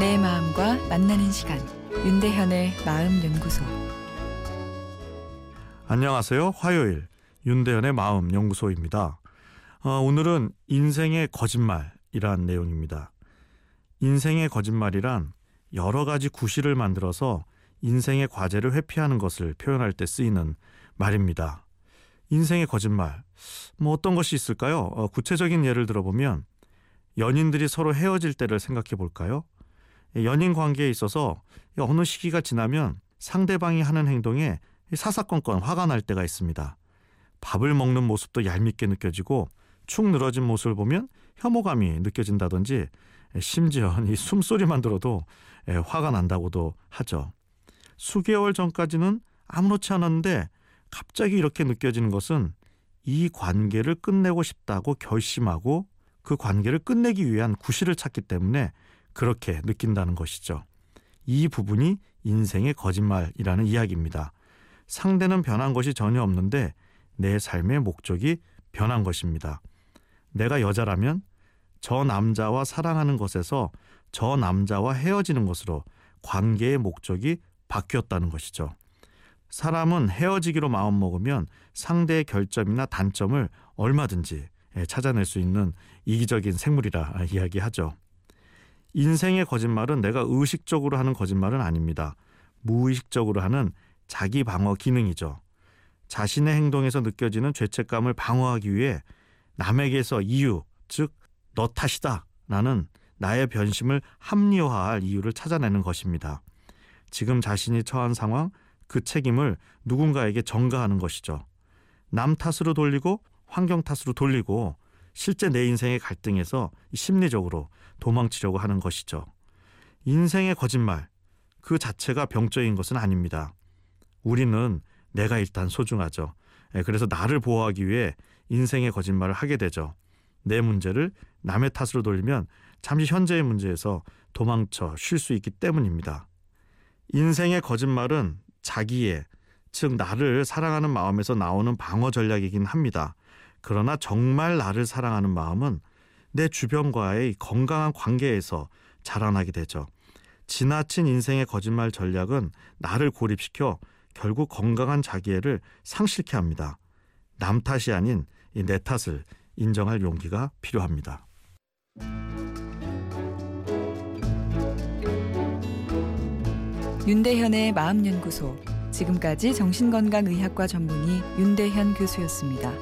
만나는 시간 윤대현의 마음 연구소 안녕하세요. 화요일 윤대현의 마음 연구소입니다. 어, 오늘은 인생의 거짓말이란 내용입니다. 인생의 거짓말이란 여러 가지 구실을 만들어서 인생의 과제를 회피하는 것을 표현할 때 쓰이는 말입니다. 인생의 거짓말. 뭐 어떤 것이 있을까요? 어, 구체적인 예를 들어보면 연인들이 서로 헤어질 때를 생각해 볼까요? 연인 관계에 있어서 어느 시기가 지나면 상대방이 하는 행동에 사사건건 화가 날 때가 있습니다. 밥을 먹는 모습도 얄밉게 느껴지고 축 늘어진 모습을 보면 혐오감이 느껴진다든지 심지어 이 숨소리만 들어도 화가 난다고도 하죠. 수개월 전까지는 아무렇지 않았는데 갑자기 이렇게 느껴지는 것은 이 관계를 끝내고 싶다고 결심하고 그 관계를 끝내기 위한 구실을 찾기 때문에 그렇게 느낀다는 것이죠. 이 부분이 인생의 거짓말이라는 이야기입니다. 상대는 변한 것이 전혀 없는데 내 삶의 목적이 변한 것입니다. 내가 여자라면 저 남자와 사랑하는 것에서 저 남자와 헤어지는 것으로 관계의 목적이 바뀌었다는 것이죠. 사람은 헤어지기로 마음먹으면 상대의 결점이나 단점을 얼마든지 찾아낼 수 있는 이기적인 생물이라 이야기하죠. 인생의 거짓말은 내가 의식적으로 하는 거짓말은 아닙니다. 무의식적으로 하는 자기 방어 기능이죠. 자신의 행동에서 느껴지는 죄책감을 방어하기 위해 남에게서 이유, 즉, 너 탓이다. 라는 나의 변심을 합리화할 이유를 찾아내는 것입니다. 지금 자신이 처한 상황, 그 책임을 누군가에게 전가하는 것이죠. 남 탓으로 돌리고 환경 탓으로 돌리고 실제 내 인생의 갈등에서 심리적으로 도망치려고 하는 것이죠. 인생의 거짓말, 그 자체가 병적인 것은 아닙니다. 우리는 내가 일단 소중하죠. 예, 그래서 나를 보호하기 위해 인생의 거짓말을 하게 되죠. 내 문제를 남의 탓으로 돌리면 잠시 현재의 문제에서 도망쳐 쉴 수 있기 때문입니다. 인생의 거짓말은 자기의, 즉 나를 사랑하는 마음에서 나오는 방어 전략이긴 합니다. 그러나 정말 나를 사랑하는 마음은 내 주변과의 건강한 관계에서 자라나게 되죠. 지나친 인생의 거짓말 전략은 나를 고립시켜 결국 건강한 자기애를 상실케 합니다. 남 탓이 아닌 내 탓을 인정할 용기가 필요합니다. 윤대현의 마음연구소 지금까지 정신건강의학과 전문의 윤대현 교수였습니다.